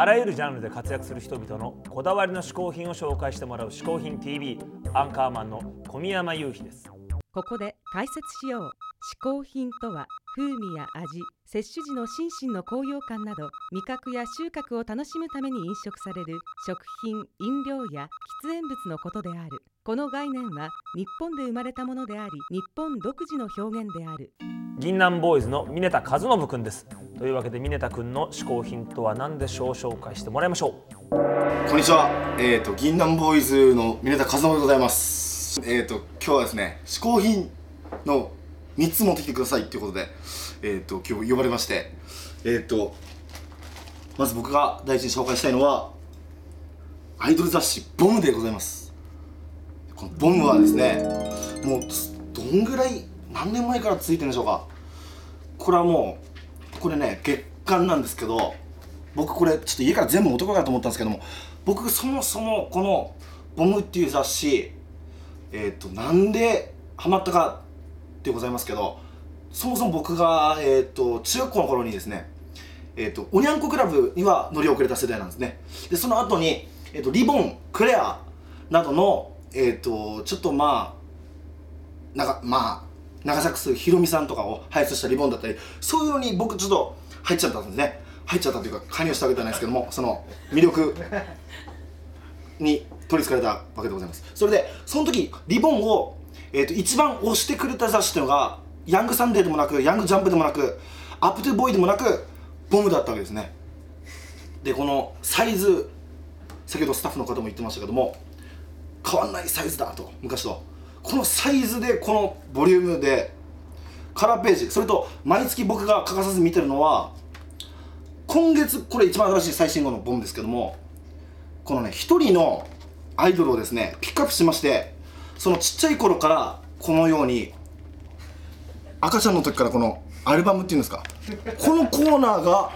あらゆるジャンルで活躍する人々のこだわりの嗜好品を紹介してもらう「嗜好品 TV」アンカーマンの小宮山雄飛です。ここで解説しよう。嗜好品とは風味や味摂取時の心身の高揚感など味覚や収穫を楽しむために飲食される食品飲料や喫煙物のことである。この概念は日本で生まれたものであり日本独自の表現である。銀杏ボーイズの峰田和信くんです。というわけで峰田くんの嗜好品とは何でしょう？紹介してもらいましょう。こんにちは。えっ、と、銀杏ボーイズの峰田和信でございます。えっ、と、今日はですね、嗜好品の3つ持ってきてくださいっていうことで、えっ、と、今日呼ばれまして、えっ、と、まず僕が第一に紹介したいのは、アイドル雑誌、ボムでございます。このボムはですね、もう、どんぐらい、何年前からついてるんでしょうか。これはもう、これね、月間なんですけど、僕これちょっと家から全部持ってこようかと思ったんですけども僕そもそもこの「ボム」っていう雑誌えっ、となんでハマったかでございますけどそもそも僕が、えっと中学校の頃にですねえっ、とおにゃんこクラブには乗り遅れた世代なんですね。でその後に、えっとリボンクレアなどのえっ、とちょっとまあなんかまあ長作数ひろみさんとかを輩出したリボンだったりそういうのに僕ちょっと入っちゃったんですね。入っちゃったというか加入したわけではないですけどもその魅力に取りつかれたわけでございます。それでその時リボンを、えー、と一番推してくれた雑誌というのがヤングサンデーでもなくヤングジャンプでもなくアップトゥーボーイでもなくボムだったわけですね。でこのサイズ先ほどスタッフの方も言ってましたけども変わんないサイズだと昔とこのサイズでこのボリュームでカラーページそれと毎月僕が欠かさず見てるのは今月これ一番新しい最新号のボムですけどもこのね一人のアイドルをですねピックアップしましてそのちっちゃい頃からこのように赤ちゃんの時からこのアルバムっていうんですか？このコーナーが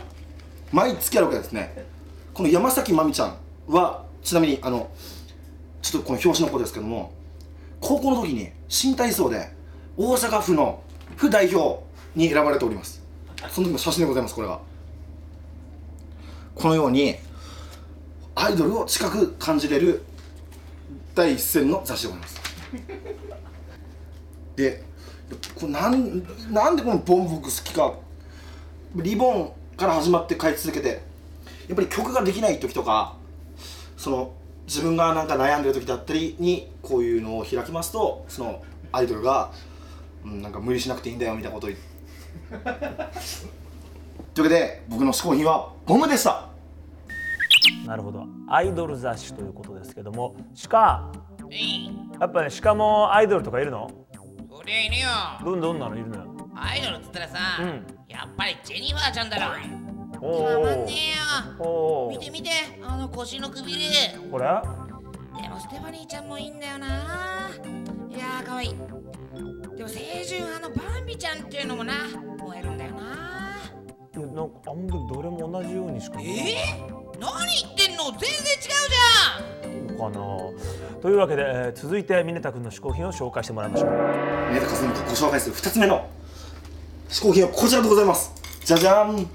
毎月あるわけですね。この山崎まみちゃんはちなみにあのちょっとこの表紙の子ですけども高校の時に新体操で大阪府の府代表に選ばれております。その時の写真でございますこれが。このようにアイドルを近く感じれる第一線の雑誌でございます。でこれなんなんでこのボン僕好きか。リボンから始まって書い続けてやっぱり曲ができない時とかその自分がなんか悩んでる時だったりにこういうのを開きますとそのアイドルが、うん、なんか無理しなくていいんだよみたいなことを言って。というわけで僕の嗜好品はボムでした。なるほど。アイドル雑誌ということですけども鹿やっぱね鹿もアイドルとかいるの？そりゃいねえよ。どんどんなのいるのよ。アイドルっつったらさ、うん。やっぱりジェニファーちゃんだろ。おたまんねえよ。お見て見てあの腰のくびれ。これ？でもステファニーちゃんもいいんだよな。いやーかわいい。でも清純派のバンビちゃんっていうのもな燃えるんだよな。いやなんかあんまりどれも同じようにしかえー、何言ってんの？全然違うじゃんかな。というわけで、えー続いて峰田君の嗜好品を紹介してもらいましょう。宮田和美がご紹介する2つ目の嗜好品はこちらでございます。じゃじゃん。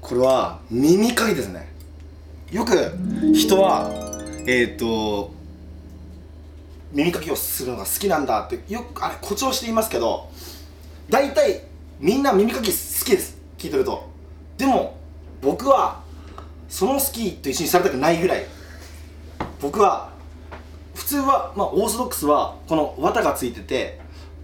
これは耳かきですね。よく人はえっ、と耳かきをするのが好きなんだってよくあれ誇張していますけど大体みんな耳かき好きです。聞いてると。でも僕はその好きと一緒にされたくないぐらい。僕は普通は、まあ、オーソドックスはこの綿がついてて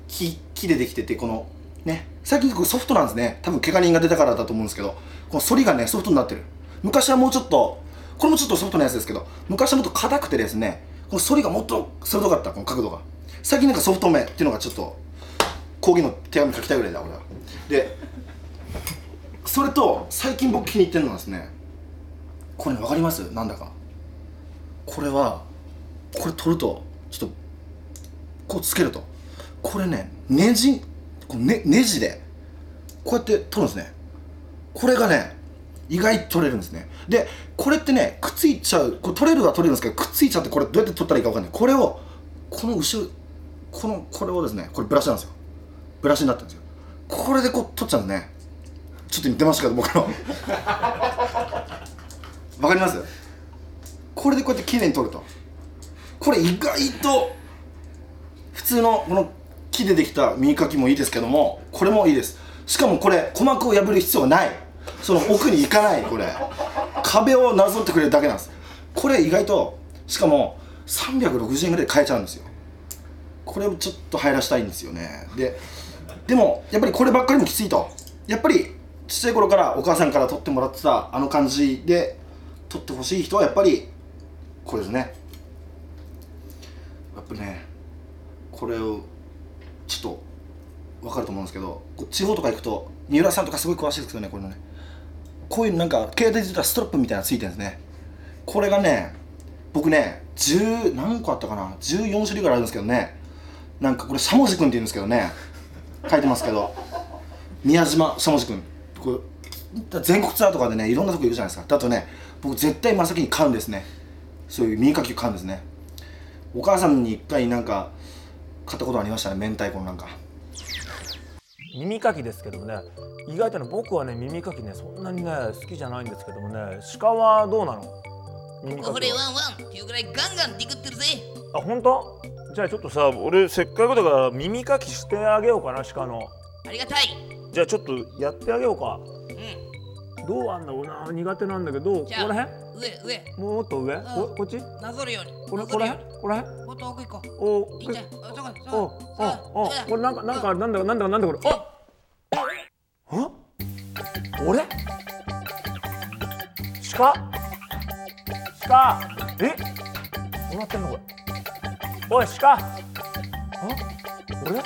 木木でできててこのね。最近ソフトなんですね。多分怪我人が出たからだと思うんですけどこの反りがねソフトになってる。昔はもうちょっとこれもちょっとソフトなやつですけど昔はもっと硬くてですねこの反りがもっと鋭かったこの角度が。最近なんかソフト目っていうのがちょっと講義の手紙書きたいぐらいだ俺は。でそれと最近僕気に入ってるのはですねこれね分かります？なんだか。これはこれ取るとちょっとこうつけると。これねネジこうねネジでこうやって取るんですね。これがね意外と取れるんですね。でこれってねくっついちゃうこれ取れるは取れるんですけどくっついちゃってこれどうやって取ったらいいか分かんない。これをこの後ろこのこれをですねこれブラシなんですよ。ブラシになってるんですよ。これでこう取っちゃうんですね。ちょっと似てましたけど僕の。わかります？これでこうやって綺麗に取るとこれ意外と普通のこの木でできた耳かきもいいですけどもこれもいいです。しかもこれ鼓膜を破る必要はない。その奥に行かないこれ。壁をなぞってくれるだけなんです。これ意外としかも360円ぐらいで買えちゃうんですよ。これをちょっと入らしたいんですよね。ででもやっぱりこればっかりもきついと。やっぱりちっちゃい頃からお母さんから撮ってもらってたあの感じで撮ってほしい人はやっぱりこれですね。やっぱねこれをちょっと分かると思うんですけど地方とか行くと三浦さんとかすごい詳しいですけどねこれね。こういうなんか携帯で言ったらストラップみたいなのついてるんですね。これがね僕ね10何個あったかな？14種類ぐらいあるんですけどね。なんかこれしゃもじくんって言うんですけどね。書いてますけど。宮島しゃもじくんこれ全国ツアーとかでねいろんなとこ行くじゃないですか。だとね僕絶対真っ先に買うんですね。そういう耳かきを買うんですね。お母さんに一回なんか買ったことありましたね明太子のなんか。耳かきですけどもね意外とね僕はね耳かきねそんなにね好きじゃないんですけどもね鹿はどうなの？耳かきは。これワンワンっていうぐらいガンガンディグってるぜ。あ本当？じゃあちょっとさ俺せっかくだから耳かきしてあげようかな鹿の。ありがたい。じゃあちょっとやってあげようか。うん。どうあんだろうな苦手なんだけどここじゃあ。ら上上。辺もっと上？ここっち？なぞるように。これこれ辺？これ辺？もっと奥行こおういいんじゃんあそこそおこおおこれなんかなんかなんだなんだなんだこれああ？俺？鹿？鹿？え？どうなってんのこれ？おい鹿！あ？俺？